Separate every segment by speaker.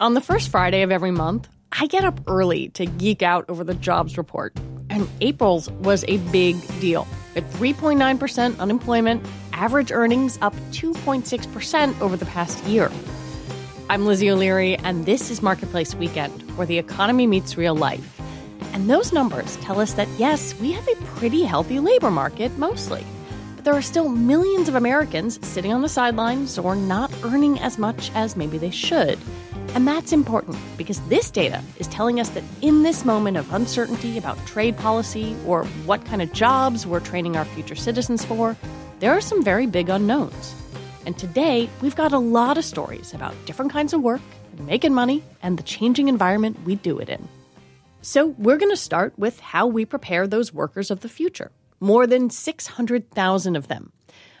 Speaker 1: On the first Friday of every month, I get up early to geek out over the jobs report. And April's was a big deal. At 3.9% unemployment, average earnings up 2.6% over the past year. I'm Lizzie O'Leary, and this is Marketplace Weekend, where the economy meets real life. And those numbers tell us that yes, we have a pretty healthy labor market mostly. But there are still millions of Americans sitting on the sidelines or not earning as much as maybe they should. And that's important because this data is telling us that in this moment of uncertainty about trade policy or what kind of jobs we're training our future citizens for, there are some very big unknowns. And today, we've got a lot of stories about different kinds of work, making money, and the changing environment we do it in. So, we're going to start with how we prepare those workers of the future. More than 600,000 of them.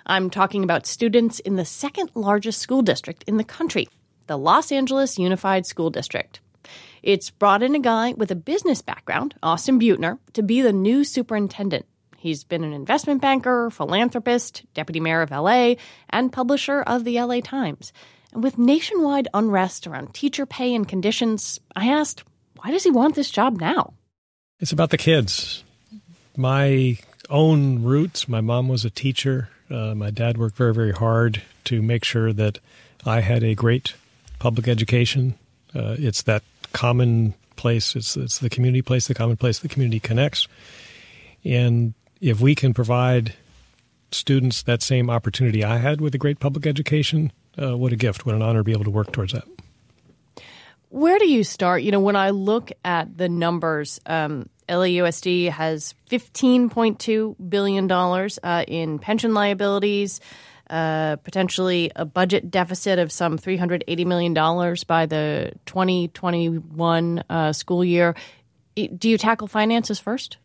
Speaker 1: I'm talking about students in the second largest school district in the country, the Los Angeles Unified School District. It's brought in a guy with a business background, Austin Beutner, to be the new superintendent. He's been an investment banker, philanthropist, deputy mayor of LA, and publisher of the LA Times. And with nationwide unrest around teacher pay and conditions, I asked, why does he want this job now?
Speaker 2: It's about the kids. My own roots, my mom was a teacher. Uh, my dad worked very, very hard to make sure that I had a great public education. Uh, it's that common place. It's it's the community place, the common place. The community connects, and if we can provide students that same opportunity I had with a great public education, uh, what a gift! What an honor to be able to work towards that.
Speaker 1: Where do you start? You know, when I look at the numbers, um, LAUSD has $15.2 billion uh, in pension liabilities uh, potentially a budget deficit of some $380 million by the 2021 uh, school year. Do you tackle finances first?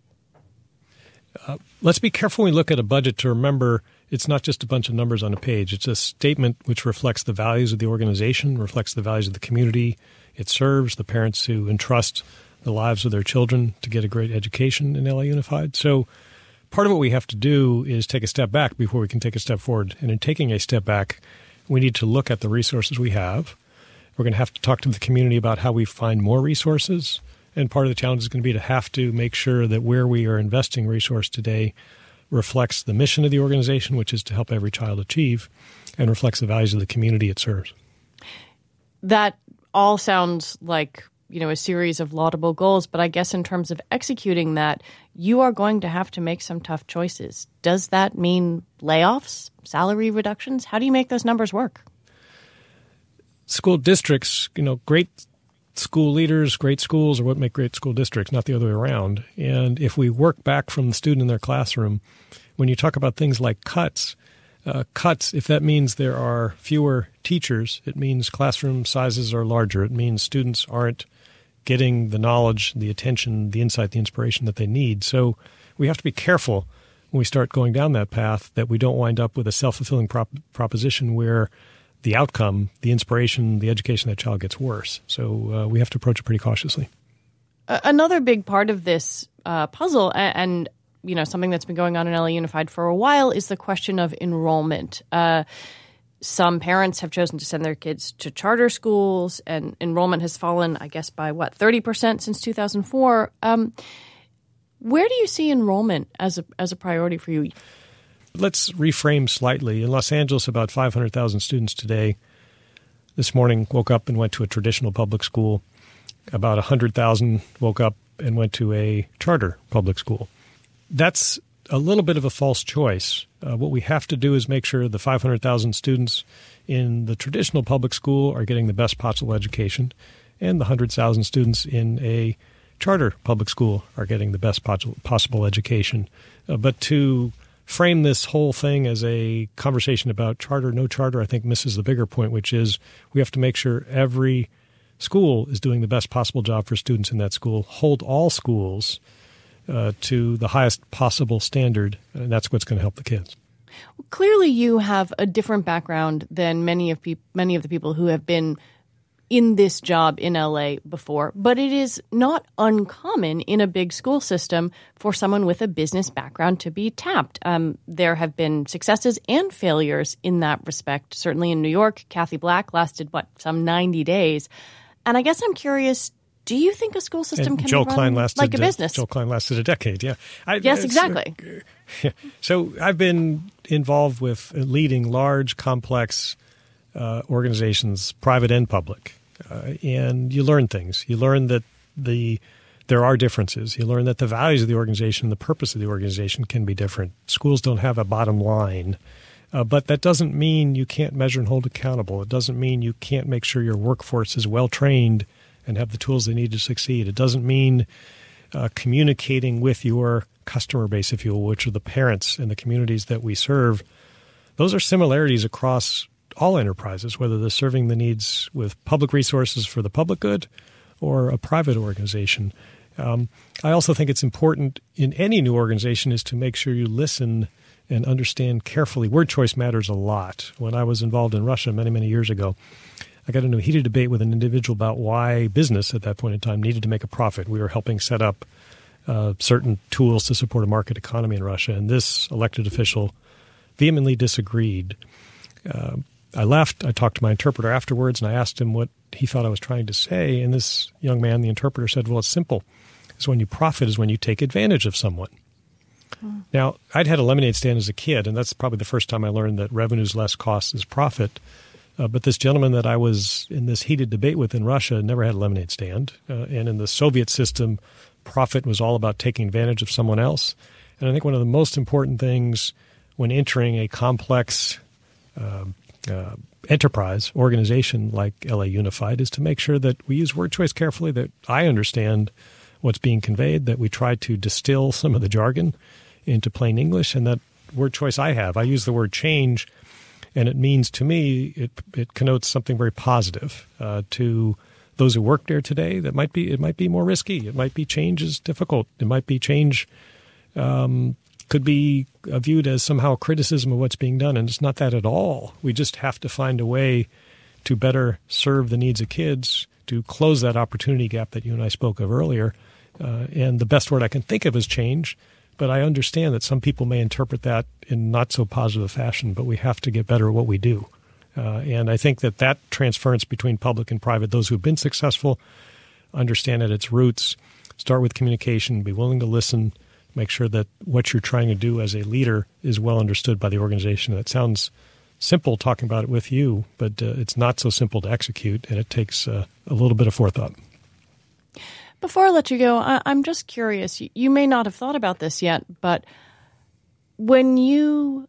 Speaker 2: Uh, let's be careful when we look at a budget to remember it's not just a bunch of numbers on a page. It's a statement which reflects the values of the organization, reflects the values of the community it serves, the parents who entrust the lives of their children to get a great education in LA Unified. So part of what we have to do is take a step back before we can take a step forward. And in taking a step back, we need to look at the resources we have. We're going to have to talk to the community about how we find more resources. And part of the challenge is going to be to have to make sure that where we are investing resource today reflects the mission of the organization, which is to help every child achieve, and reflects the values of the community it serves.
Speaker 1: That all sounds like you know a series of laudable goals but i guess in terms of executing that you are going to have to make some tough choices. Does that mean layoffs salary reductions? How do you make those numbers work?
Speaker 2: School districts you know great school leaders great schools are what make great school districts not the other way around. And if we work back from the student in their classroom when you talk about things like cuts uh, cuts, if that means there are fewer teachers, it means classroom sizes are larger. It means students aren't getting the knowledge, the attention, the insight, the inspiration that they need. So we have to be careful when we start going down that path that we don't wind up with a self fulfilling prop- proposition where the outcome, the inspiration, the education of that child gets worse. So uh, we have to approach it pretty cautiously.
Speaker 1: Another big part of this uh, puzzle, and you know something that's been going on in LA Unified for a while, is the question of enrollment. Uh, some parents have chosen to send their kids to charter schools, and enrollment has fallen, I guess, by what, 30% since 2004. Um, where do you see enrollment as a, as a priority for you?
Speaker 2: Let's reframe slightly. In Los Angeles, about 500,000 students today this morning woke up and went to a traditional public school. About 100,000 woke up and went to a charter public school. That's a little bit of a false choice. Uh, what we have to do is make sure the 500,000 students in the traditional public school are getting the best possible education, and the 100,000 students in a charter public school are getting the best possible education. Uh, but to frame this whole thing as a conversation about charter, no charter, I think misses the bigger point, which is we have to make sure every school is doing the best possible job for students in that school, hold all schools uh, to the highest possible standard, and that's what's going to help the kids.
Speaker 1: Well, clearly, you have a different background than many of pe- many of the people who have been in this job in LA before, but it is not uncommon in a big school system for someone with a business background to be tapped. Um, there have been successes and failures in that respect. Certainly in New York, Cathie Black lasted what some ninety days. And I guess I'm curious. Do you think a school system
Speaker 2: and
Speaker 1: can
Speaker 2: Joel
Speaker 1: be run
Speaker 2: Klein lasted
Speaker 1: like a business?
Speaker 2: Joel Klein lasted a decade. Yeah. I,
Speaker 1: yes,
Speaker 2: it's-
Speaker 1: exactly.
Speaker 2: So I've been involved with leading large, complex uh, organizations, private and public, uh, and you learn things. You learn that the there are differences. You learn that the values of the organization, the purpose of the organization, can be different. Schools don't have a bottom line. Uh, but that doesn't mean you can't measure and hold accountable. It doesn't mean you can't make sure your workforce is well trained and have the tools they need to succeed. It doesn't mean uh, communicating with your customer base, if you will, which are the parents and the communities that we serve. Those are similarities across all enterprises, whether they're serving the needs with public resources for the public good or a private organization. Um, I also think it's important in any new organization is to make sure you listen and understand carefully. Word choice matters a lot. When I was involved in Russia many, many years ago, I got into a heated debate with an individual about why business at that point in time needed to make a profit. We were helping set up uh, certain tools to support a market economy in Russia, and this elected official vehemently disagreed. Uh, I left. I talked to my interpreter afterwards, and I asked him what he thought I was trying to say. And this young man, the interpreter, said, "Well, it's simple. It's when you profit is when you take advantage of someone." Now, I'd had a lemonade stand as a kid, and that's probably the first time I learned that revenues less costs is profit. Uh, but this gentleman that I was in this heated debate with in Russia never had a lemonade stand. Uh, and in the Soviet system, profit was all about taking advantage of someone else. And I think one of the most important things when entering a complex uh, uh, enterprise organization like LA Unified is to make sure that we use word choice carefully, that I understand what's being conveyed, that we try to distill some of the jargon into plain English, and that word choice I have. I use the word change, and it means to me, it, it connotes something very positive uh, to those who work there today. That might be, it might be more risky. It might be change is difficult. It might be change um, could be viewed as somehow criticism of what's being done, and it's not that at all. We just have to find a way to better serve the needs of kids, to close that opportunity gap that you and I spoke of earlier. Uh, and the best word I can think of is change. But I understand that some people may interpret that in not so positive a fashion. But we have to get better at what we do. Uh, and I think that that transference between public and private, those who have been successful, understand at its roots, start with communication, be willing to listen, make sure that what you're trying to do as a leader is well understood by the organization. That sounds simple talking about it with you, but uh, it's not so simple to execute, and it takes uh, a little bit of forethought.
Speaker 1: Before I let you go, I- I'm just curious. You- may not have thought about this yet, but when you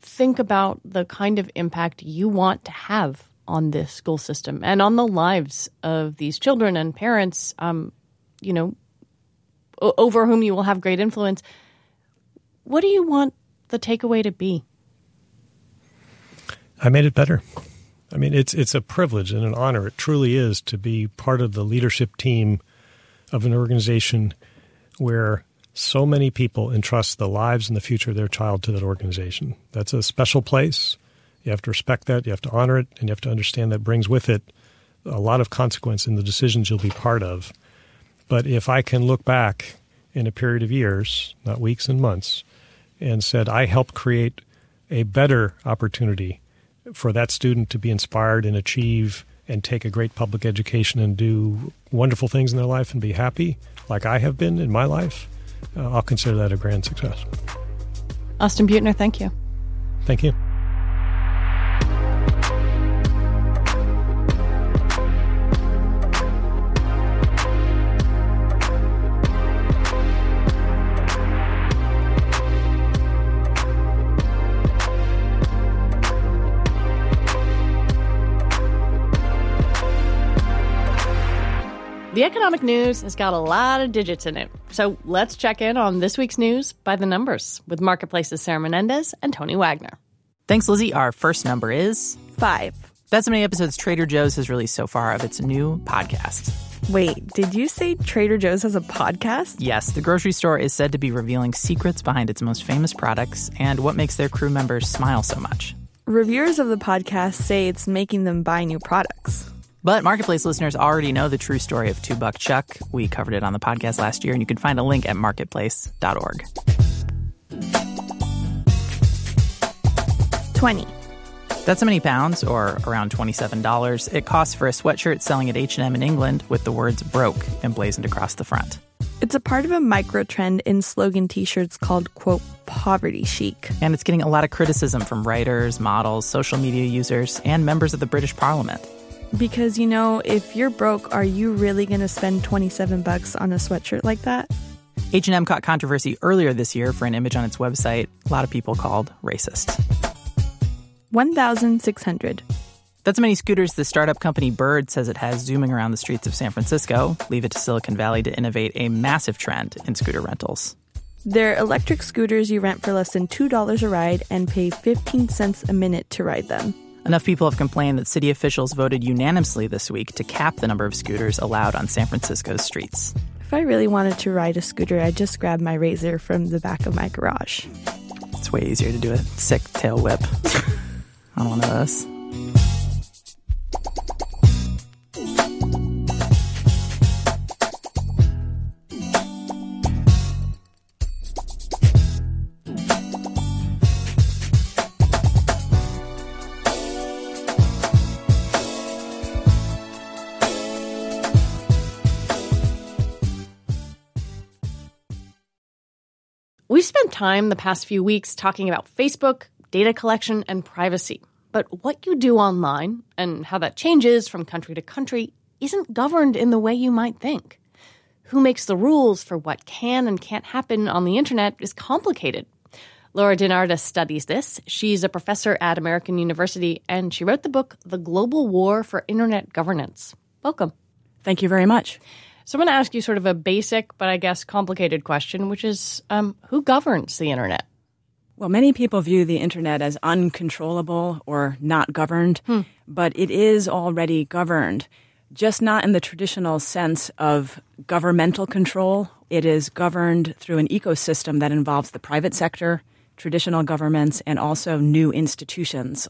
Speaker 1: think about the kind of impact you want to have on this school system and on the lives of these children and parents, um, you know, over whom you will have great influence, what do you want the takeaway to be?
Speaker 2: I made it better. I mean, it's it's a privilege and an honor. It truly is to be part of the leadership team of an organization where so many people entrust the lives and the future of their child to that organization. That's a special place. You have to respect that. You have to honor it, and you have to understand that brings with it a lot of consequence in the decisions you'll be part of. But if I can look back in a period of years, not weeks and months, and said I helped create a better opportunity for that student to be inspired and achieve and take a great public education and do wonderful things in their life and be happy, like I have been in my life, uh, I'll consider that a grand success.
Speaker 1: Austin Beutner, thank you.
Speaker 2: Thank you.
Speaker 1: The economic news has got a lot of digits in it. So let's check in on this week's news by the numbers with Marketplace's Sarah Menendez and Tony Wagner.
Speaker 3: Thanks, Lizzie. Our first number is
Speaker 4: Five.
Speaker 3: that's how many episodes Trader Joe's has released so far of its new podcast.
Speaker 4: Wait, did you say Trader Joe's has a podcast?
Speaker 3: Yes, the grocery store is said to be revealing secrets behind its most famous products and what makes their crew members smile so much.
Speaker 4: Reviewers of the podcast say it's making them buy new products.
Speaker 3: But Marketplace listeners already know the true story of Two Buck Chuck. We covered it on the podcast last year, and you can find a link at marketplace.org.
Speaker 4: 20.
Speaker 3: That's how many pounds, or around $27, it costs for a sweatshirt selling at H&M in England with the words broke emblazoned across the front.
Speaker 4: It's a part of a micro trend in slogan t shirts called, quote, poverty chic.
Speaker 3: And it's getting a lot of criticism from writers, models, social media users, and members of the British Parliament.
Speaker 4: Because, you know, if you're broke, are you really going to spend 27 bucks on a sweatshirt like that?
Speaker 3: H&M caught controversy earlier this year for an image on its website a lot of people called racist.
Speaker 4: 1,600.
Speaker 3: That's how many scooters the startup company Bird says it has zooming around the streets of San Francisco. Leave it to Silicon Valley to innovate a massive trend in scooter rentals.
Speaker 4: They're electric scooters you rent for less than $2 a ride and pay 15 cents a minute to ride them.
Speaker 3: Enough people have complained that city officials voted unanimously this week to cap the number of scooters allowed on San Francisco's streets.
Speaker 4: If I really wanted to ride a scooter, I'd just grab my razor from the back of my garage.
Speaker 3: It's way easier to do a sick tail whip on one of those.
Speaker 1: Time the past few weeks talking about Facebook, data collection, and privacy. But what you do online and how that changes from country to country isn't governed in the way you might think. Who makes the rules for what can and can't happen on the internet is complicated. Laura DeNardis studies this. She's a professor at American University, and she wrote the book The Global War for Internet Governance. Welcome.
Speaker 5: Thank you very much.
Speaker 1: So I'm going to ask you sort of a basic, but I guess complicated question, which is um, who governs the internet?
Speaker 5: Well, many people view the internet as uncontrollable or not governed,
Speaker 1: Hmm.
Speaker 5: but it is already governed, just not in the traditional sense of governmental control. It is governed through an ecosystem that involves the private sector, traditional governments, and also new institutions.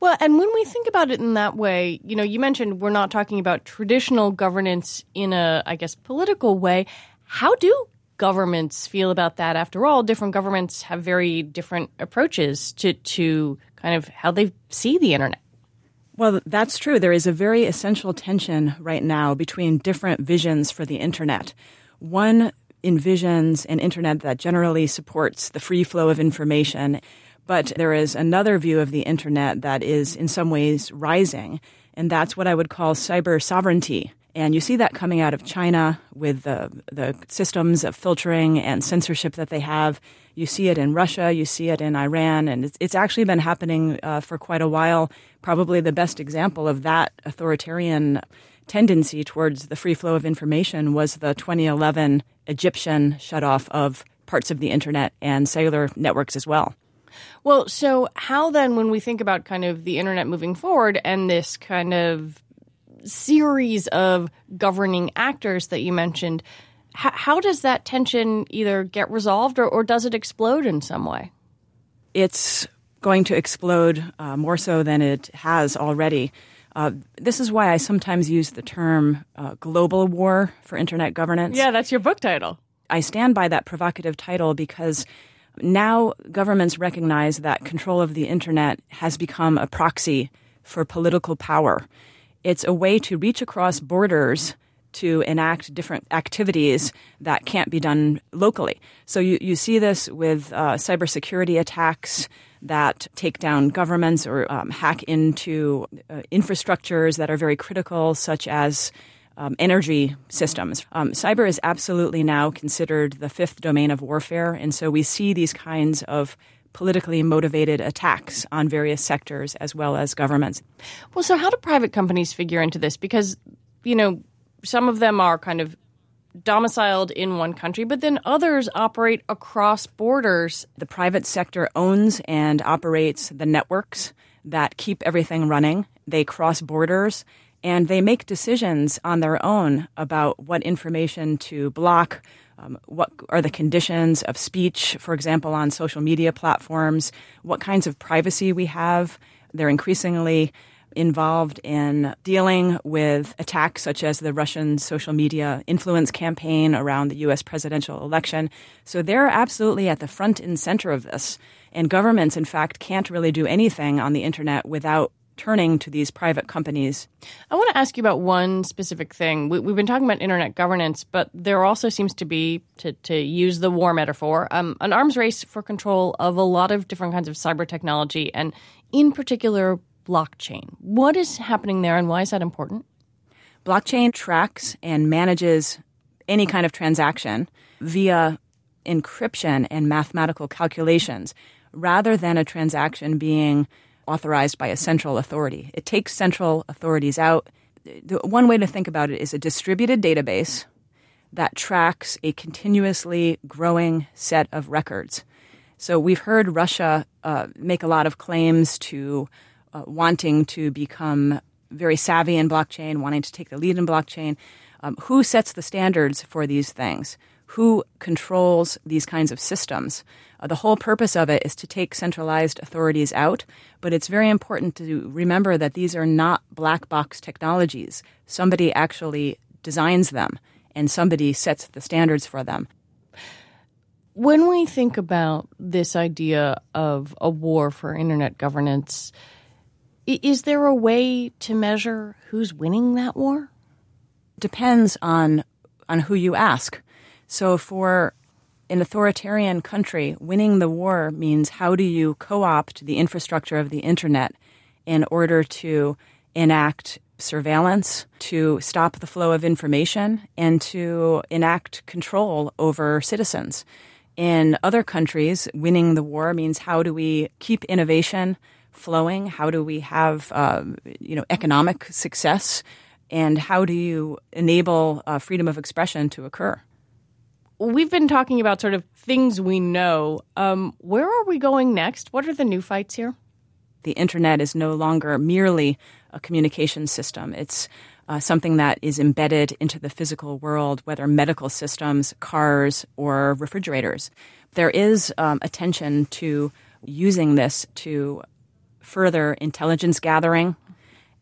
Speaker 1: Well, and when we think about it in that way, you know, you mentioned we're not talking about traditional governance in a, I guess, political way. How do governments feel about that? After all, different governments have very different approaches to, to kind of how they see the internet.
Speaker 5: Well, that's true. There is a very essential tension right now between different visions for the internet. One envisions an internet that generally supports the free flow of information, but there is another view of the internet that is in some ways rising, and that's what I would call cyber sovereignty. And you see that coming out of China with the, the systems of filtering and censorship that they have. You see it in Russia, you see it in Iran, and it's, it's actually been happening uh, for quite a while. Probably the best example of that authoritarian tendency towards the free flow of information was the 2011 Egyptian shutoff of parts of the internet and cellular networks as well.
Speaker 1: Well, so how then, when we think about kind of the internet moving forward and this kind of series of governing actors that you mentioned, how, how does that tension either get resolved or, or does it explode in some way?
Speaker 5: It's going to explode uh, more so than it has already. Uh, this is why I sometimes use the term uh, global war for internet governance.
Speaker 1: Yeah, that's your book title.
Speaker 5: I stand by that provocative title because now governments recognize that control of the internet has become a proxy for political power. It's a way to reach across borders to enact different activities that can't be done locally. So you, you see this with uh, cybersecurity attacks that take down governments or um, hack into uh, infrastructures that are very critical, such as um, energy systems. Um, cyber is absolutely now considered the fifth domain of warfare, and so we see these kinds of politically motivated attacks on various sectors as well as governments.
Speaker 1: Well, so how do private companies figure into this? Because, you know, some of them are kind of domiciled in one country, but then others operate across borders.
Speaker 5: The private sector owns and operates the networks that keep everything running. They cross borders and they make decisions on their own about what information to block. Um, what are the conditions of speech, for example, on social media platforms? What kinds of privacy we have? They're increasingly involved in dealing with attacks such as the Russian social media influence campaign around the US presidential election. So they're absolutely at the front and center of this. And governments, in fact, can't really do anything on the internet without turning to these private companies.
Speaker 1: I want to ask you about one specific thing. We, have been talking about internet governance, but there also seems to be, to, to use the war metaphor, um, an arms race for control of a lot of different kinds of cyber technology, and in particular, blockchain. What is happening there, and why is that important?
Speaker 5: Blockchain tracks and manages any kind of transaction via encryption and mathematical calculations rather than a transaction being authorized by a central authority. It takes central authorities out. The one way to think about it is a distributed database that tracks a continuously growing set of records. So we've heard Russia uh, make a lot of claims to uh, wanting to become very savvy in blockchain, wanting to take the lead in blockchain. Um, who sets the standards for these things? Who controls these kinds of systems? Uh, the whole purpose of it is to take centralized authorities out, but it's very important to remember that these are not black box technologies. Somebody actually designs them and somebody sets the standards for them.
Speaker 1: When we think about this idea of a war for internet governance, is there a way to measure who's winning that war?
Speaker 5: Depends on on who you ask. So for an authoritarian country, winning the war means how do you co opt the infrastructure of the internet in order to enact surveillance, to stop the flow of information, and to enact control over citizens. In other countries, winning the war means how do we keep innovation flowing? How do we have um, you know economic success? And how do you enable uh, freedom of expression to occur?
Speaker 1: We've been talking about sort of things we know. Um, where are we going next? What are the new fights here?
Speaker 5: The internet is no longer merely a communication system. It's uh, something that is embedded into the physical world, whether medical systems, cars, or refrigerators. There is um, attention to using this to further intelligence gathering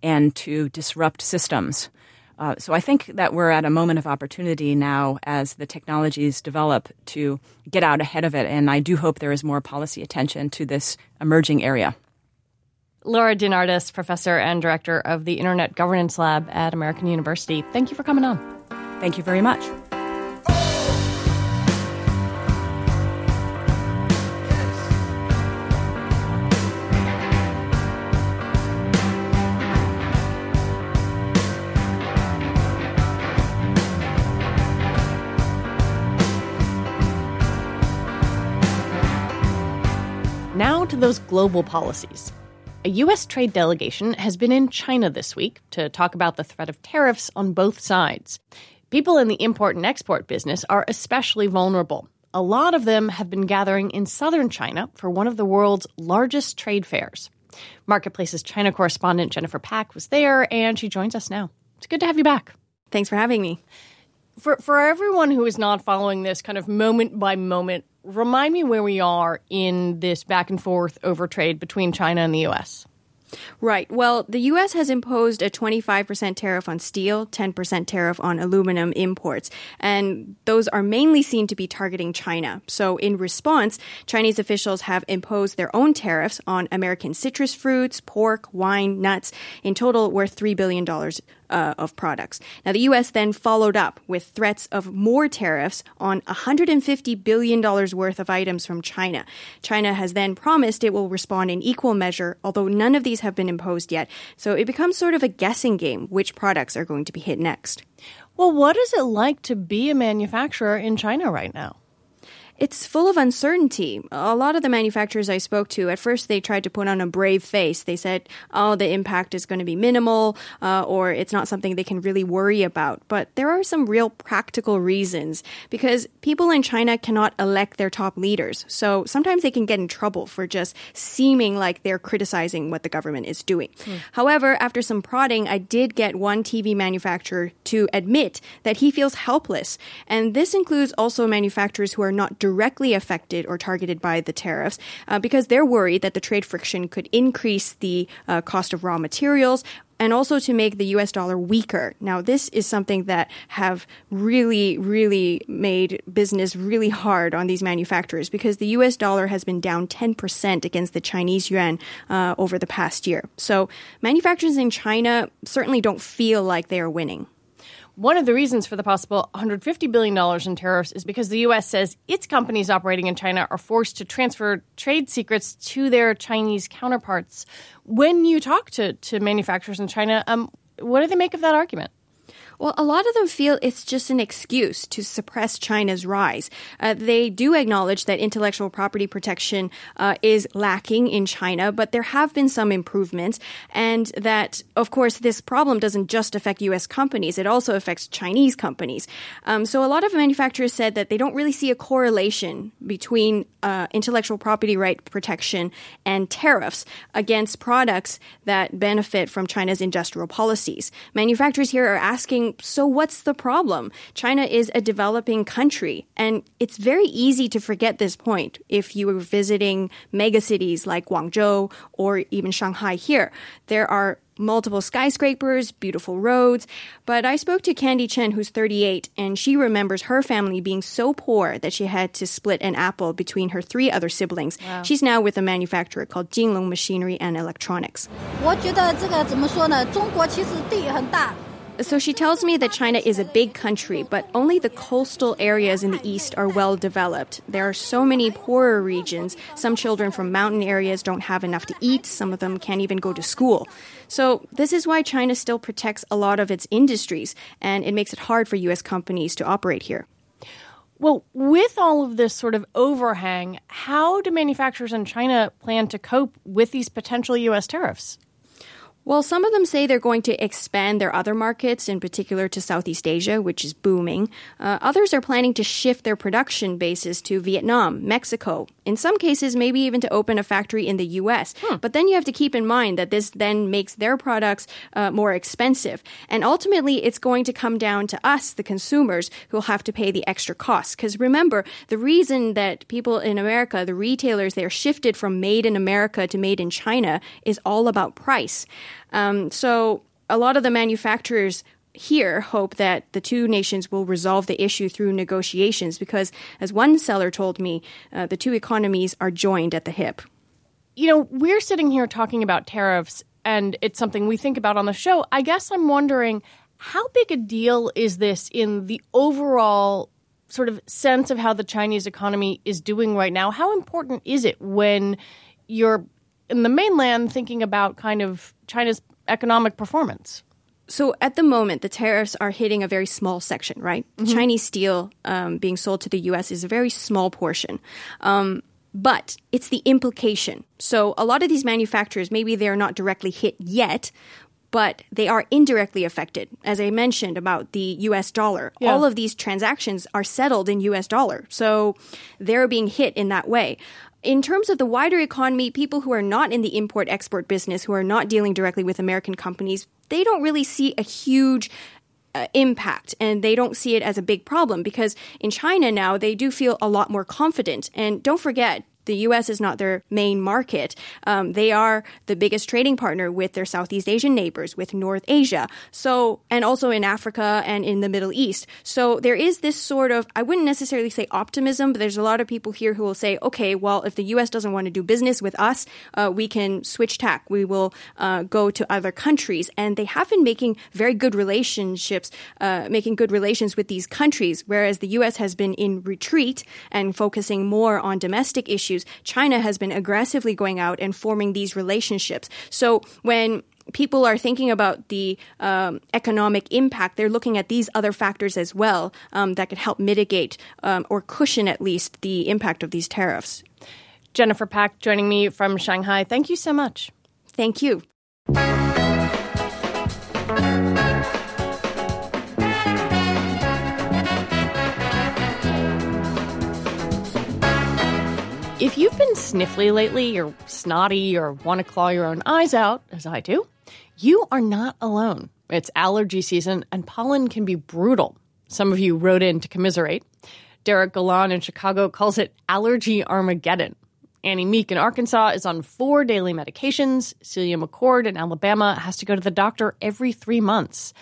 Speaker 5: and to disrupt systems. Uh, so I think that we're at a moment of opportunity now as the technologies develop to get out ahead of it. And I do hope there is more policy attention to this emerging area.
Speaker 1: Laura DeNardis, professor and director of the Internet Governance Lab at American University. Thank you for coming on.
Speaker 5: Thank you very much.
Speaker 1: To those global policies. A U.S. trade delegation has been in China this week to talk about the threat of tariffs on both sides. People in the import and export business are especially vulnerable. A lot of them have been gathering in southern China for one of the world's largest trade fairs. Marketplace's China correspondent Jennifer Pak was there, and she joins us now. It's good to have you back.
Speaker 6: Thanks for having me.
Speaker 1: For, for everyone who is not following this kind of moment by moment remind me where we are in this back and forth over trade between China and the U.S.
Speaker 6: Right. Well, the U.S. has imposed a 25% tariff on steel, 10% tariff on aluminum imports, and those are mainly seen to be targeting China. So, in response, Chinese officials have imposed their own tariffs on American citrus fruits, pork, wine, nuts, in total worth $3 billion uh, of products. Now, the U.S. then followed up with threats of more tariffs on $150 billion worth of items from China. China has then promised it will respond in equal measure, although none of these have been imposed yet. So it becomes sort of a guessing game which products are going to be hit next.
Speaker 1: Well, what is it like to be a manufacturer in China right now?
Speaker 6: It's full of uncertainty. A lot of the manufacturers I spoke to, at first they tried to put on a brave face. They said, oh, the impact is going to be minimal, uh, or it's not something they can really worry about. But there are some real practical reasons because people in China cannot elect their top leaders. So sometimes they can get in trouble for just seeming like they're criticizing what the government is doing. Mm. However, after some prodding, I did get one TV manufacturer to admit that he feels helpless. And this includes also manufacturers who are not directly affected or targeted by the tariffs uh, because they're worried that the trade friction could increase the uh, cost of raw materials and also to make the US dollar weaker. Now, this is something that have really, really made business really hard on these manufacturers because the US dollar has been down 10% against the Chinese yuan uh, over the past year. So manufacturers in China certainly don't feel like they are winning.
Speaker 1: One of the reasons for the possible $150 billion in tariffs is because the U.S. says its companies operating in China are forced to transfer trade secrets to their Chinese counterparts. When you talk to, to manufacturers in China, um, what do they make of that argument?
Speaker 6: Well, a lot of them feel it's just an excuse to suppress China's rise. Uh, they do acknowledge that intellectual property protection uh, is lacking in China, but there have been some improvements, and that, of course, this problem doesn't just affect U.S. companies; it also affects Chinese companies. Um, so, a lot of manufacturers said that they don't really see a correlation between uh, intellectual property right protection and tariffs against products that benefit from China's industrial policies. Manufacturers here are asking so what's the problem? China is a developing country, and it's very easy to forget this point if you were visiting megacities like Guangzhou or even Shanghai here. There are multiple skyscrapers, beautiful roads. But I spoke to Candy Chen, who's 38, and she remembers her family being so poor that she had to split an apple between her three other siblings. Wow. She's now with a manufacturer called Jinglong Machinery and Electronics. 我觉得这个怎么说呢？中国其实地很大。 So she tells me that China is a big country, but only the coastal areas in the east are well developed. There are so many poorer regions. Some children from mountain areas don't have enough to eat. Some of them can't even go to school. So this is why China still protects a lot of its industries, and it makes it hard for U.S. companies to operate here.
Speaker 1: Well, with all of this sort of overhang, how do manufacturers in China plan to cope with these potential U.S. tariffs?
Speaker 6: Well, some of them say they're going to expand their other markets, in particular to Southeast Asia, which is booming. Uh, others are planning to shift their production bases to Vietnam, Mexico, in some cases, maybe even to open a factory in the US. Hmm. But then you have to keep in mind that this then makes their products uh, more expensive. And ultimately, it's going to come down to us, the consumers, who'll have to pay the extra costs. Because remember, the reason that people in America, the retailers, they're shifted from made in America to made in China is all about price. Um, so a lot of the manufacturers here hope that the two nations will resolve the issue through negotiations because, as one seller told me, uh, the two economies are joined at the hip.
Speaker 1: You know, we're sitting here talking about tariffs, and it's something we think about on the show. I guess I'm wondering how big a deal is this in the overall sort of sense of how the Chinese economy is doing right now? How important is it when you're in the mainland thinking about kind of China's economic performance?
Speaker 6: So at the moment, the tariffs are hitting a very small section, right? Mm-hmm. Chinese steel um, being sold to the U.S. is a very small portion. Um, but it's the implication. So a lot of these manufacturers, maybe they're not directly hit yet, but they are indirectly affected. As I mentioned about the US dollar, yeah. all of these transactions are settled in US dollar. So they're being hit in that way in terms of the wider economy, people who are not in the import export business, who are not dealing directly with American companies, they don't really see a huge uh, impact and they don't see it as a big problem because in China now they do feel a lot more confident. And don't forget, the U.S. is not their main market. Um, they are the biggest trading partner with their Southeast Asian neighbors, with North Asia. So, and also in Africa and in the Middle East. So there is this sort of, I wouldn't necessarily say optimism, but there's a lot of people here who will say, okay, well, if the U.S. doesn't want to do business with us, uh, we can switch tack. We will uh, go to other countries. And they have been making very good relationships, uh, making good relations with these countries, whereas the U.S. has been in retreat and focusing more on domestic issues issues, China has been aggressively going out and forming these relationships. So when people are thinking about the um, economic impact, they're looking at these other factors as well um, that could help mitigate um, or cushion at least the impact of these tariffs.
Speaker 1: Jennifer Pak joining me from Shanghai. Thank you so much.
Speaker 6: Thank you.
Speaker 1: If you've been sniffly lately, or snotty, or want to claw your own eyes out, as I do, you are not alone. It's allergy season, and pollen can be brutal. Some of you wrote in to commiserate. Derek Galan in Chicago calls it allergy Armageddon. Annie Meek in Arkansas is on four daily medications. Celia McCord in Alabama has to go to the doctor every three months.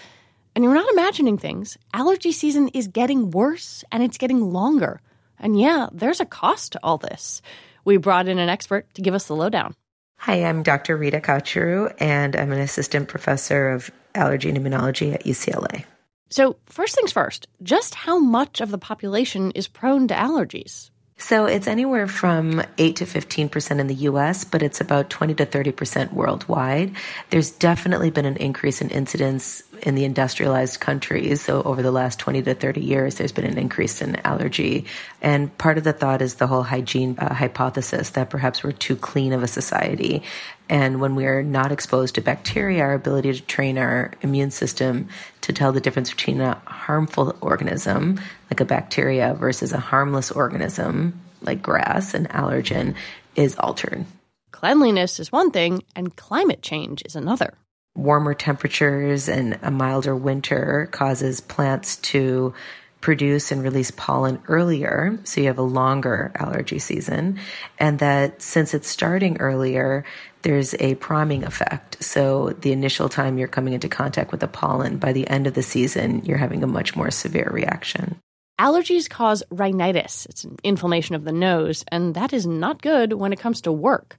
Speaker 1: And you're not imagining things. Allergy season is getting worse and it's getting longer. And yeah, there's a cost to all this. We brought in an expert to give us the lowdown.
Speaker 7: Hi, I'm Dr. Rita Kachru, and I'm an assistant professor of allergy and immunology at UCLA.
Speaker 1: So, first things first, just how much of the population is prone to allergies?
Speaker 7: So it's anywhere from 8 to 15% in the US, but it's about 20 to 30% worldwide. There's definitely been an increase in incidence in the industrialized countries. So over the last 20 to 30 years, there's been an increase in allergy. And part of the thought is the whole hygiene uh, hypothesis that perhaps we're too clean of a society. And when we're not exposed to bacteria, our ability to train our immune system to tell the difference between a harmful organism, like a bacteria, versus a harmless organism, like grass, an allergen, is altered.
Speaker 1: Cleanliness is one thing, and climate change is another.
Speaker 7: Warmer temperatures and a milder winter causes plants to produce and release pollen earlier, so you have a longer allergy season, and that since it's starting earlier, there's a priming effect. So the initial time you're coming into contact with the pollen, by the end of the season, you're having a much more severe reaction.
Speaker 1: Allergies cause rhinitis. It's an inflammation of the nose, and that is not good when it comes to work.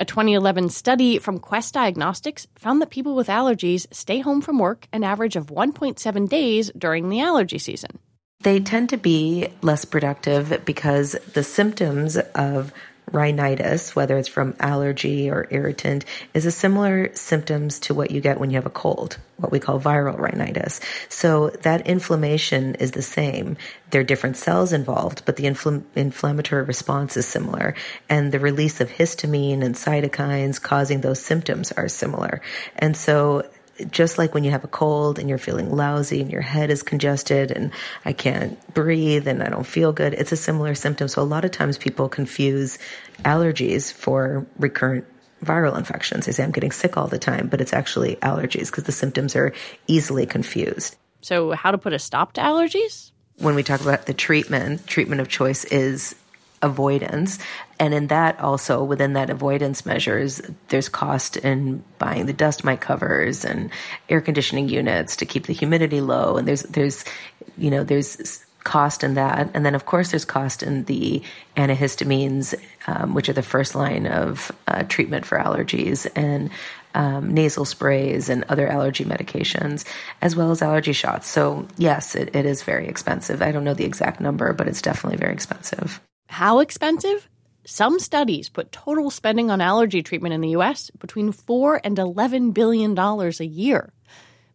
Speaker 1: A 2011 study from Quest Diagnostics found that people with allergies stay home from work an average of 1.7 days during the allergy season.
Speaker 7: They tend to be less productive because the symptoms of rhinitis, whether it's from allergy or irritant, is a similar symptoms to what you get when you have a cold, what we call viral rhinitis. So that inflammation is the same. There are different cells involved, but the infl- inflammatory response is similar. And the release of histamine and cytokines causing those symptoms are similar. And so just like when you have a cold and you're feeling lousy and your head is congested and I can't breathe and I don't feel good, it's a similar symptom. So a lot of times people confuse allergies for recurrent viral infections. They say I'm getting sick all the time, but it's actually allergies because the symptoms are easily confused.
Speaker 1: So, how to put a stop to allergies?
Speaker 7: When we talk about the treatment, treatment of choice is avoidance. And in that also, within that avoidance measures, there's cost in buying the dust mite covers and air conditioning units to keep the humidity low. And there's, there's, you know, there's cost in that. And then, of course, there's cost in the antihistamines, um, which are the first line of uh, treatment for allergies, and um, nasal sprays and other allergy medications, as well as allergy shots. So, yes, it, it is very expensive. I don't know the exact number, but it's definitely very expensive.
Speaker 1: How expensive? Some studies put total spending on allergy treatment in the US between 4 and 11 billion dollars a year.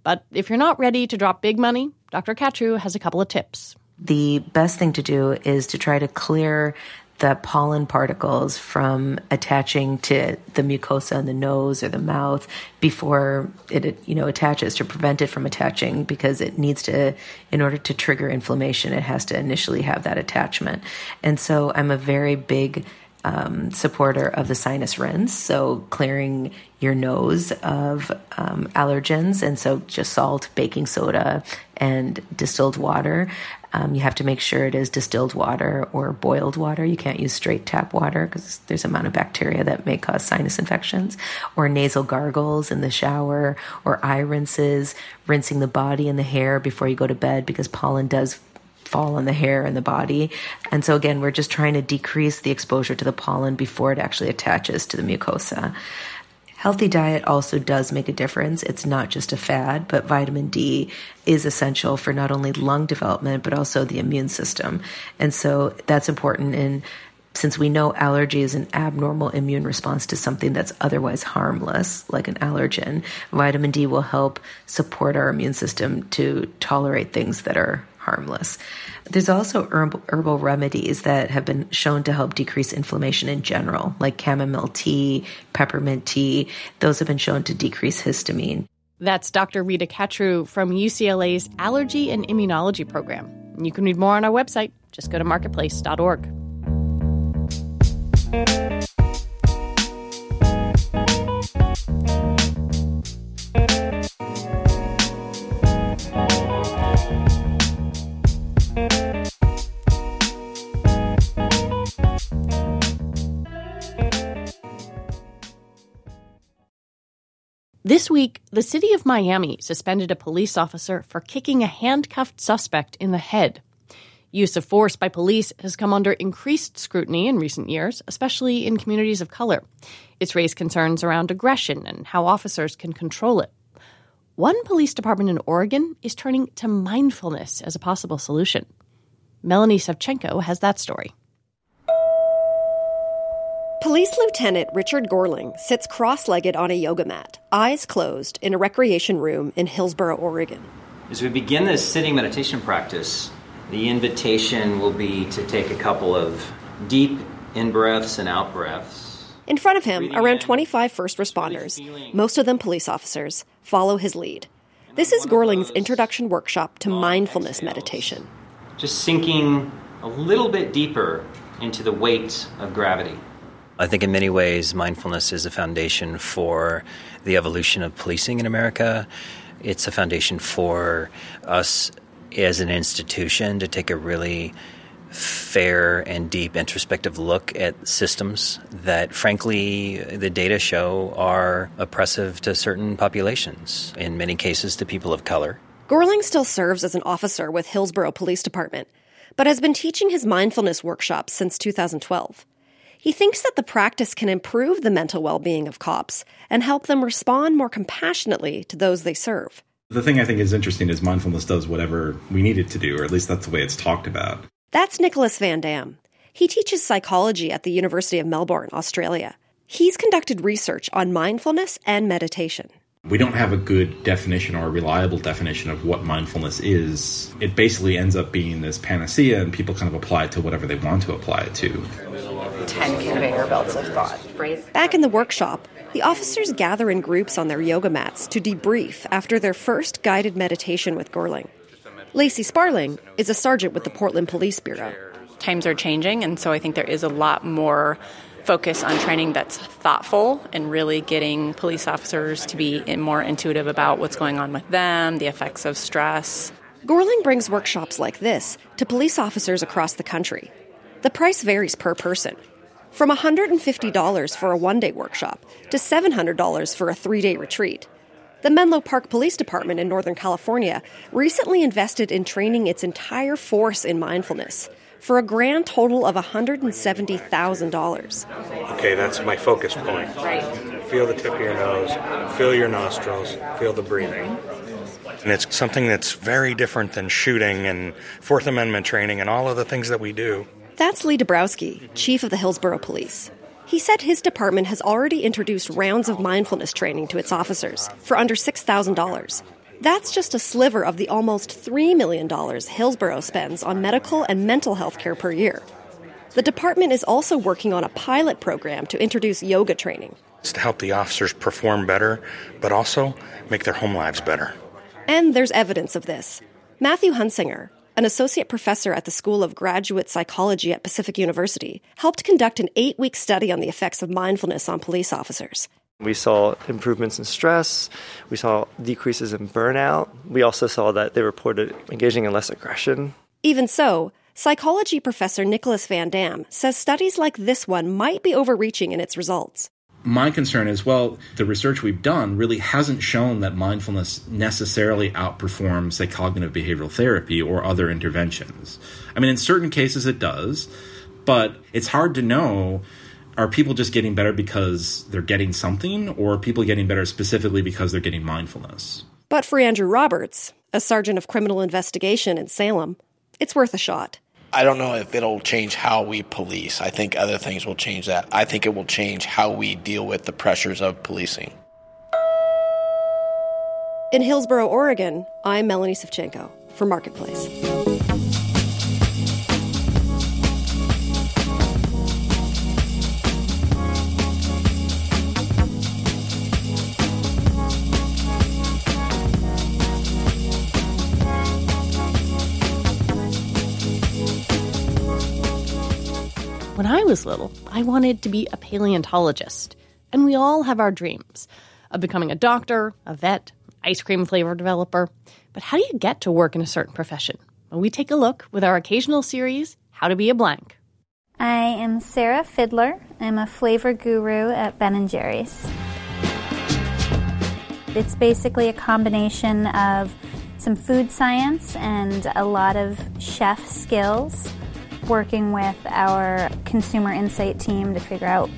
Speaker 1: But if you're not ready to drop big money, Dr. Kachru has a couple of tips.
Speaker 7: The best thing to do is to try to clear the pollen particles from attaching to the mucosa in the nose or the mouth before it you know attaches to prevent it from attaching because it needs to in order to trigger inflammation it has to initially have that attachment and so i'm a very big um, supporter of the sinus rinse, so clearing your nose of um, allergens, and so just salt, baking soda, and distilled water. Um, you have to make sure it is distilled water or boiled water. You can't use straight tap water because there's a amount of bacteria that may cause sinus infections. Or nasal gargles in the shower, or eye rinses, rinsing the body and the hair before you go to bed because pollen does fall on the hair and the body. And so again, we're just trying to decrease the exposure to the pollen before it actually attaches to the mucosa. Healthy diet also does make a difference. It's not just a fad, but vitamin D is essential for not only lung development, but also the immune system. And so that's important And since we know allergy is an abnormal immune response to something that's otherwise harmless, like an allergen, vitamin D will help support our immune system to tolerate things that are harmless. There's also herbal, herbal remedies that have been shown to help decrease inflammation in general, like chamomile tea, peppermint tea. Those have been shown to decrease histamine.
Speaker 1: That's Dr. Rita Kachru from UCLA's Allergy and Immunology program. You can read more on our website. Just go to marketplace.org. This week, the city of Miami suspended a police officer for kicking a handcuffed suspect in the head. Use of force by police has come under increased scrutiny in recent years, especially in communities of color. It's raised concerns around aggression and how officers can control it. One police department in Oregon is turning to mindfulness as a possible solution. Melanie Sevcenko has that story.
Speaker 8: Police Lieutenant Richard Goerling sits cross legged on a yoga mat, eyes closed, in a recreation room in Hillsboro, Oregon.
Speaker 9: As we begin this sitting meditation practice, the invitation will be to take a couple of deep in breaths and out breaths.
Speaker 8: In front of him, around 25 first responders, most of them police officers, follow his lead. This is Goerling's introduction workshop to mindfulness meditation.
Speaker 9: Just sinking a little bit deeper into the weight of gravity.
Speaker 10: I think in many ways, mindfulness is a foundation for the evolution of policing in America. It's a foundation for us as an institution to take a really fair and deep introspective look at systems that, frankly, the data show are oppressive to certain populations, in many cases to people of color.
Speaker 8: Goerling still serves as an officer with Hillsboro Police Department, but has been teaching his mindfulness workshops since 2012. He thinks that the practice can improve the mental well being of cops and help them respond more compassionately to those they serve.
Speaker 11: The thing I think is interesting is mindfulness does whatever we need it to do, or at least that's the way it's talked about.
Speaker 8: That's Nicholas Van Dam. He teaches psychology at the University of Melbourne, Australia. He's conducted research on mindfulness and meditation.
Speaker 11: We don't have a good definition or a reliable definition of what mindfulness is. It basically ends up being this panacea, and people kind of apply it to whatever they want to apply it to.
Speaker 12: 10 conveyor belts of thought.
Speaker 8: Back in the workshop, the officers gather in groups on their yoga mats to debrief after their first guided meditation with Goerling. Lacey Sparling is a sergeant with the Portland Police Bureau.
Speaker 13: Times are changing, and so I think there is a lot more focus on training that's thoughtful and really getting police officers to be more intuitive about what's going on with them, the effects of stress.
Speaker 8: Goerling brings workshops like this to police officers across the country. The price varies per person, from $150 for a one day workshop to $700 for a three day retreat. The Menlo Park Police Department in Northern California recently invested in training its entire force in mindfulness for a grand total of $170,000.
Speaker 14: Okay, that's my focus point.
Speaker 13: Right.
Speaker 14: Feel the tip of your nose, feel your nostrils, feel the breathing. And it's something that's very different than shooting and Fourth Amendment training and all of the things that we do.
Speaker 8: That's Lee Dabrowski, chief of the Hillsboro Police. He said his department has already introduced rounds of mindfulness training to its officers for under $6,000. That's just a sliver of the almost $3 million Hillsboro spends on medical and mental health care per year. The department is also working on a pilot program to introduce yoga training.
Speaker 14: It's to help the officers perform better, but also make their home lives better.
Speaker 8: And there's evidence of this. Matthew Hunsinger, an associate professor at the School of Graduate Psychology at Pacific University, helped conduct an eight week study on the effects of mindfulness on police officers.
Speaker 15: We saw improvements in stress. We saw decreases in burnout. We also saw that they reported engaging in less aggression.
Speaker 8: Even so, psychology professor Nicholas Van Dam says studies like this one might be overreaching in its results
Speaker 11: my concern is well, the research we've done really hasn't shown that mindfulness necessarily outperforms, say, cognitive behavioral therapy or other interventions. I mean, in certain cases it does, but it's hard to know are people just getting better because they're getting something, or are people getting better specifically because they're getting mindfulness?
Speaker 8: But for Andrew Roberts, a sergeant of criminal investigation in Salem, it's worth a shot.
Speaker 16: I don't know if it'll change how we police. I think other things will change that. I think it will change how we deal with the pressures of policing.
Speaker 8: In Hillsboro, Oregon, I'm Melanie Sevcenko for Marketplace.
Speaker 1: I was little, I wanted to be a paleontologist. And we all have our dreams of becoming a doctor, a vet, ice cream flavor developer. But how do you get to work in a certain profession? Well, we take a look with our occasional series, How to Be a Blank.
Speaker 17: I am Sarah Fiddler. I'm a flavor guru at Ben & Jerry's. It's basically a combination of some food science and a lot of chef skills, working with our consumer insight team to figure out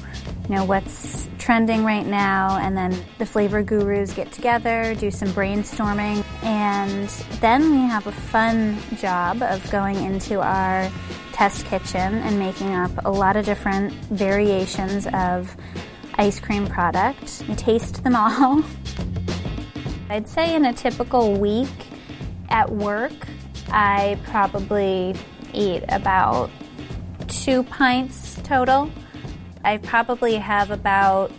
Speaker 17: you know what's trending right now and then the flavor gurus get together do some brainstorming and then we have a fun job of going into our test kitchen and making up a lot of different variations of ice cream product. We taste them all. I'd say in a typical week at work i probably eat about two pints total I probably have about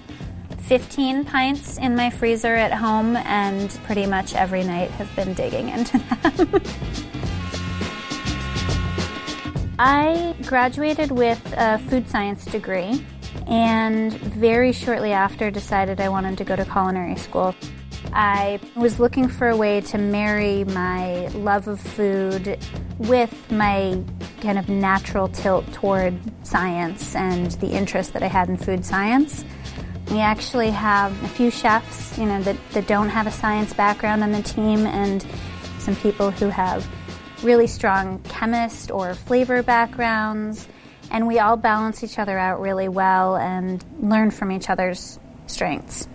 Speaker 17: 15 pints in my freezer at home, and pretty much every night have been digging into them. I graduated with a food science degree, and very shortly after decided I wanted to go to culinary school. I was looking for a way to marry my love of food with my kind of natural tilt toward science and the interest that I had in food science. We actually have a few chefs, you know, that, that don't have a science background on the team and some people who have really strong chemist or flavor backgrounds. And we all balance each other out really well and learn from each other's strengths.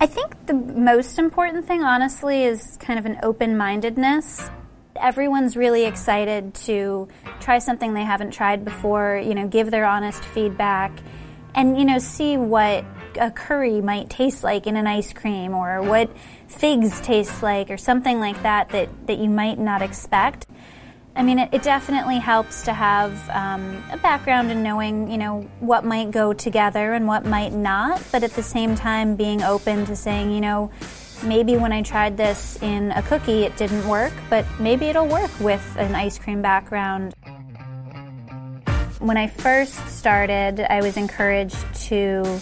Speaker 17: I think the most important thing, honestly, is kind of an open mindedness everyone's really excited to try something they haven't tried before, you know, give their honest feedback and, you know, see what a curry might taste like in an ice cream or what figs taste like or something like that that, that you might not expect. I mean, it, it definitely helps to have um, a background in knowing, you know, what might go together and what might not, but at the same time being open to saying, you know, Maybe when I tried this in a cookie, it didn't work, but maybe it'll work with an ice cream background. When I first started, I was encouraged to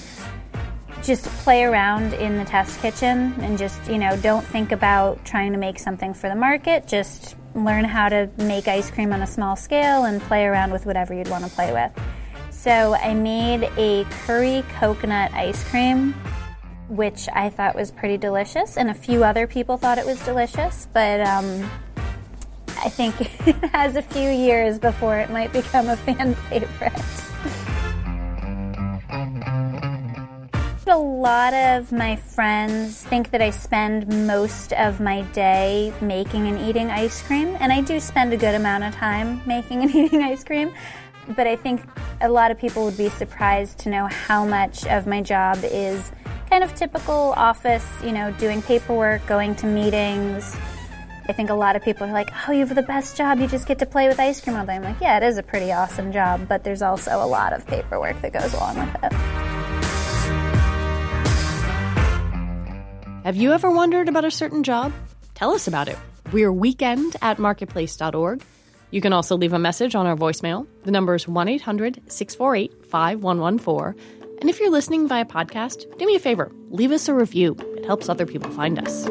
Speaker 17: just play around in the test kitchen and just, you know, don't think about trying to make something for the market. Just learn how to make ice cream on a small scale and play around with whatever you'd want to play with. So I made a curry coconut ice cream which I thought was pretty delicious, and a few other people thought it was delicious, but um, I think it has a few years before it might become a fan favorite. a lot of my friends think that I spend most of my day making and eating ice cream, and I do spend a good amount of time making and eating ice cream. But I think a lot of people would be surprised to know how much of my job is kind of typical office, you know, doing paperwork, going to meetings. I think a lot of people are like, oh, you have the best job. You just get to play with ice cream all day. I'm like, yeah, it is a pretty awesome job, but there's also a lot of paperwork that goes along with it.
Speaker 1: Have you ever wondered about a certain job? Tell us about it. We're weekend at marketplace.org. You can also leave a message on our voicemail. The number is 1 800 648 5114 and if you're listening via podcast, do me a favor leave us a review. It helps other people find us.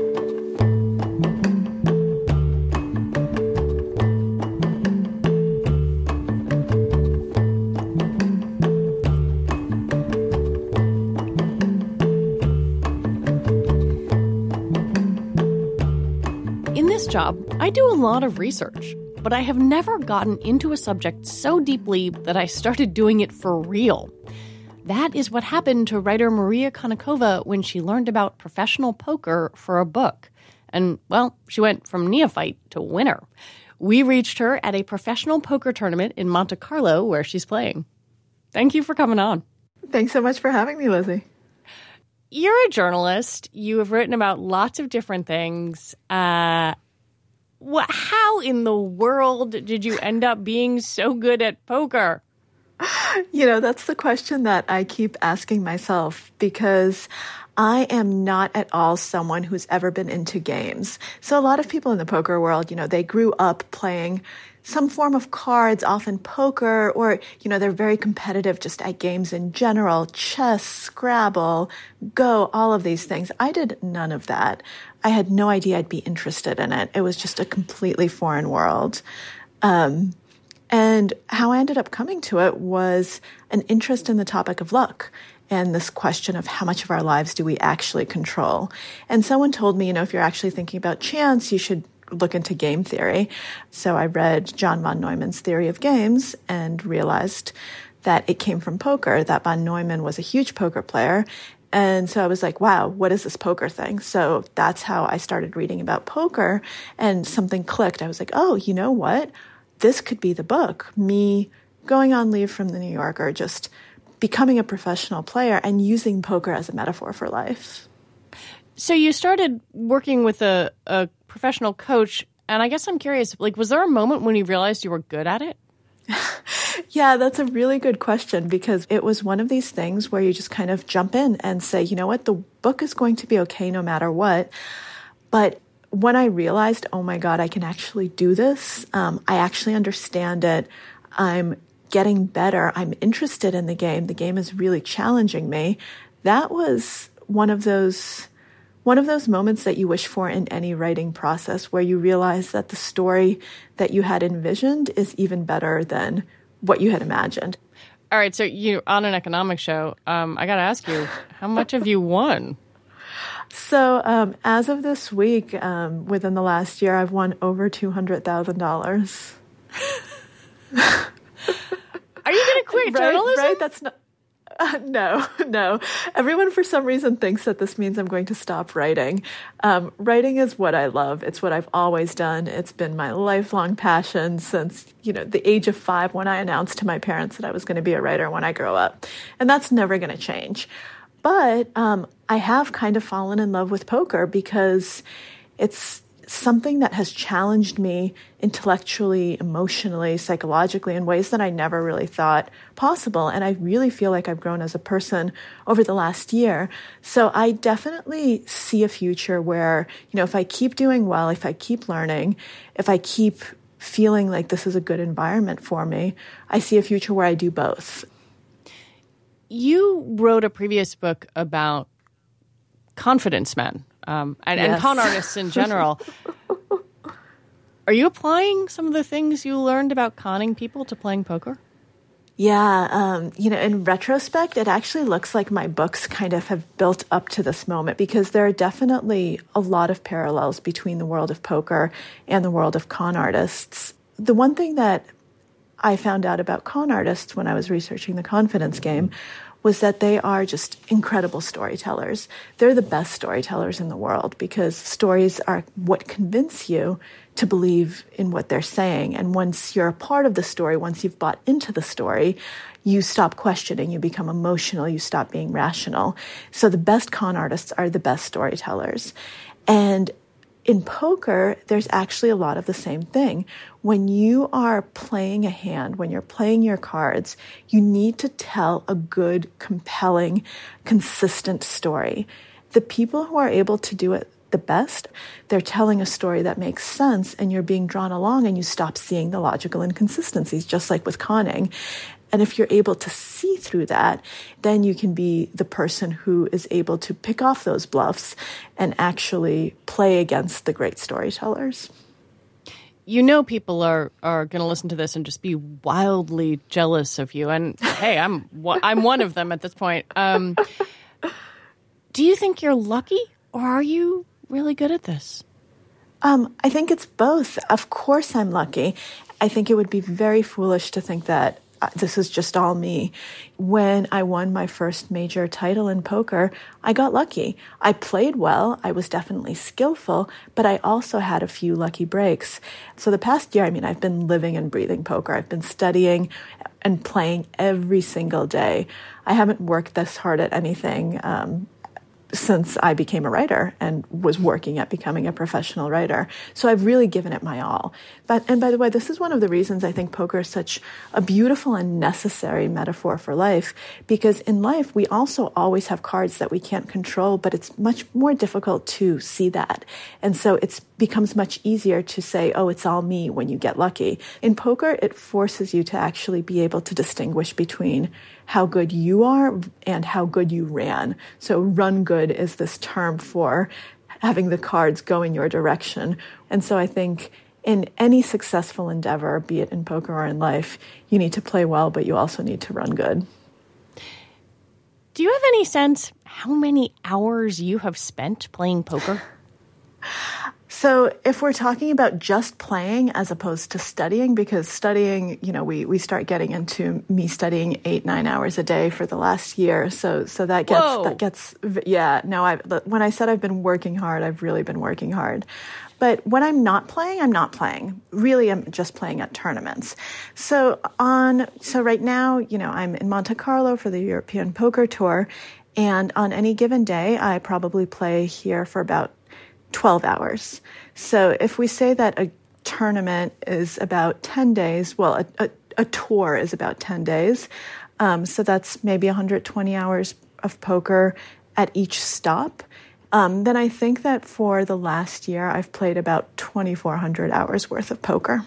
Speaker 1: In this job, I do a lot of research, but I have never gotten into a subject so deeply that I started doing it for real. That is what happened to writer Maria Konnikova when she learned about professional poker for a book. And, well, she went from neophyte to winner. We reached her at a professional poker tournament in Monte Carlo where she's playing. Thank you for coming on.
Speaker 18: Thanks so much for having me, Lizzie.
Speaker 1: You're a journalist. You have written about lots of different things. Uh, what, how in the world did you end up being so good at poker?
Speaker 18: You know, that's the question that I keep asking myself because I am not at all someone who's ever been into games. So a lot of people in the poker world, you know, they grew up playing some form of cards, often poker, or, you know, they're very competitive just at games in general, chess, Scrabble, Go, all of these things. I did none of that. I had no idea I'd be interested in it. It was just a completely foreign world. Um, and how I ended up coming to it was an interest in the topic of luck. and this question of how much of our lives do we actually control. And someone told me, you know, if you're actually thinking about chance, you should look into game theory. So I read John von Neumann's Theory of Games and realized that it came from poker, that von Neumann was a huge poker player. And so I was like, wow, what is this poker thing? So that's how I started reading about poker and something clicked. I was like, oh, you know what? This could be the book. Me going on leave from the New Yorker, just becoming a professional player and using poker as a metaphor for life.
Speaker 1: So you started working with a, a professional coach, and I guess I'm curious, like, was there a moment when you realized you were good at it?
Speaker 18: yeah, that's a really good question because it was one of these things where you just kind of jump in and say, you know what, the book is going to be okay no matter what. But when I realized, oh my God, I can actually do this, um, I actually understand it. I'm getting better. I'm interested in the game. The game is really challenging me. That was one of those one of those moments that you wish for in any writing process where you realize that the story that you had envisioned is even better than what you had imagined.
Speaker 1: All right, so you on an economic show. Um, I got to ask you, how much have you won?
Speaker 18: So, um, as of this week, um, within the last year, I've won over two hundred thousand dollars.
Speaker 1: Are you going to quit
Speaker 18: right,
Speaker 1: journalism?
Speaker 18: Right, that's not. Uh, no, no. Everyone, for some reason, thinks that this means I'm going to stop writing. Um, writing is what I love. It's what I've always done. It's been my lifelong passion since you know the age of five when I announced to my parents that I was going to be a writer when I grow up, and that's never going to change. But um, I have kind of fallen in love with poker because it's something that has challenged me intellectually, emotionally, psychologically in ways that I never really thought possible. And I really feel like I've grown as a person over the last year. So I definitely see a future where, you know, if I keep doing well, if I keep learning, if I keep feeling like this is a good environment for me, I see a future where I do both.
Speaker 1: You wrote a previous book about confidence men um, and, yes. and con artists in general. Are you applying some of the things you learned about conning people to playing poker?
Speaker 18: Yeah, um, you know, in retrospect, it actually looks like my books kind of have built up to this moment because there are definitely a lot of parallels between the world of poker and the world of con artists. The one thing that I found out about con artists when I was researching the confidence game was that they are just incredible storytellers. They're the best storytellers in the world because stories are what convince you to believe in what they're saying. And once you're a part of the story, once you've bought into the story, you stop questioning, you become emotional, you stop being rational. So the best con artists are the best storytellers. And in poker, there's actually a lot of the same thing. When you are playing a hand, when you're playing your cards, you need to tell a good, compelling, consistent story. The people who are able to do it the best, they're telling a story that makes sense and you're being drawn along and you stop seeing the logical inconsistencies, just like with conning. And if you're able to see through that, then you can be the person who is able to pick off those bluffs and actually play against the great storytellers.
Speaker 1: You know, people are, are going to listen to this and just be wildly jealous of you. And hey, I'm I'm one of them at this point. Um, do you think you're lucky, or are you really good at this?
Speaker 18: Um, I think it's both. Of course, I'm lucky. I think it would be very foolish to think that this is just all me. When I won my first major title in poker, I got lucky. I played well. I was definitely skillful, but I also had a few lucky breaks. So the past year, I mean, I've been living and breathing poker. I've been studying and playing every single day. I haven't worked this hard at anything um, since I became a writer and was working at becoming a professional writer. So I've really given it my all. But, and by the way, this is one of the reasons I think poker is such a beautiful and necessary metaphor for life, because in life, we also always have cards that we can't control, but it's much more difficult to see that. And so it becomes much easier to say, oh, it's all me when you get lucky. In poker, it forces you to actually be able to distinguish between how good you are and how good you ran. So run good is this term for having the cards go in your direction. And so I think in any successful endeavor, be it in poker or in life, you need to play well, but you also need to run good.
Speaker 1: Do you have any sense how many hours you have spent playing poker?
Speaker 18: So, if we're talking about just playing as opposed to studying, because studying, you know, we, we start getting into me studying eight nine hours a day for the last year. So so that gets
Speaker 1: Whoa.
Speaker 18: that gets yeah. No, I when I said I've been working hard, I've really been working hard. But when I'm not playing, I'm not playing. Really, I'm just playing at tournaments. So on so right now, you know, I'm in Monte Carlo for the European Poker Tour, and on any given day, I probably play here for about 12 hours. So if we say that a tournament is about 10 days, well, a, a, a tour is about 10 days. Um, so that's maybe 120 hours of poker at each stop. Um, then I think that for the last year, I've played about 2,400 hours worth of poker.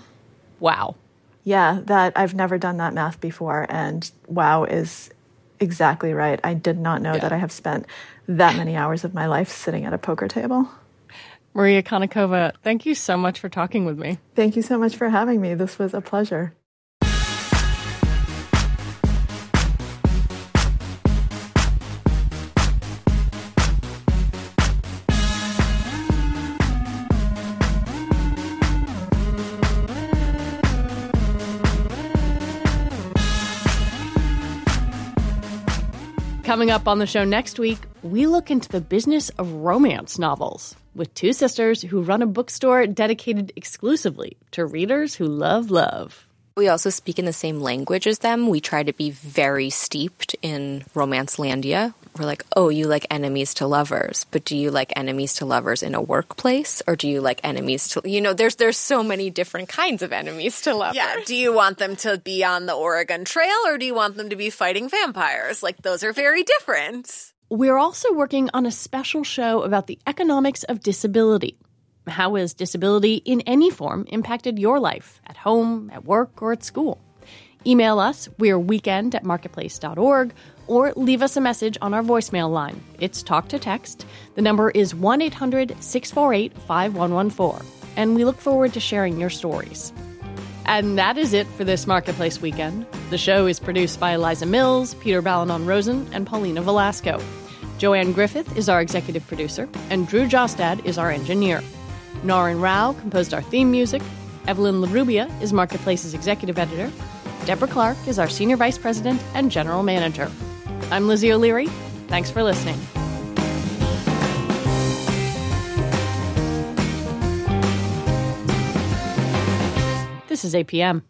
Speaker 1: Wow.
Speaker 18: Yeah, that I've never done that math before. And wow is exactly right. I did not know that I have spent that many hours of my life sitting at a poker table.
Speaker 1: Maria Konnikova, thank you so much for talking with me.
Speaker 18: Thank you so much for having me. This was a pleasure.
Speaker 1: Coming up on the show next week, we look into the business of romance novels with two sisters who run a bookstore dedicated exclusively to readers who love love.
Speaker 19: We also speak in the same language as them. We try to be very steeped in romance landia. We're like, oh, you like enemies to lovers, but do you like enemies to lovers in a workplace, or do you like enemies to you know? There's there's so many different kinds of enemies to lovers.
Speaker 20: Yeah. Do you want them to be on the Oregon Trail or do you want them to be fighting vampires? Like, those are very different.
Speaker 1: We're also working on a special show about the economics of disability. How has disability in any form impacted your life at home, at work, or at school? Email us, we're weekend at marketplace.org, or leave us a message on our voicemail line. It's talk to text. The number is 1 800 648 5114, and we look forward to sharing your stories. And that is it for this Marketplace weekend. The show is produced by Eliza Mills, Peter Balonon Rosen, and Paulina Velasco. Joanne Griffith is our executive producer, and Drew Jostad is our engineer. Naurin Rao composed our theme music. Evelyn Larrubia is Marketplace's executive editor. Deborah Clark is our senior vice president and general manager. I'm Lizzie O'Leary. Thanks for listening. This is APM.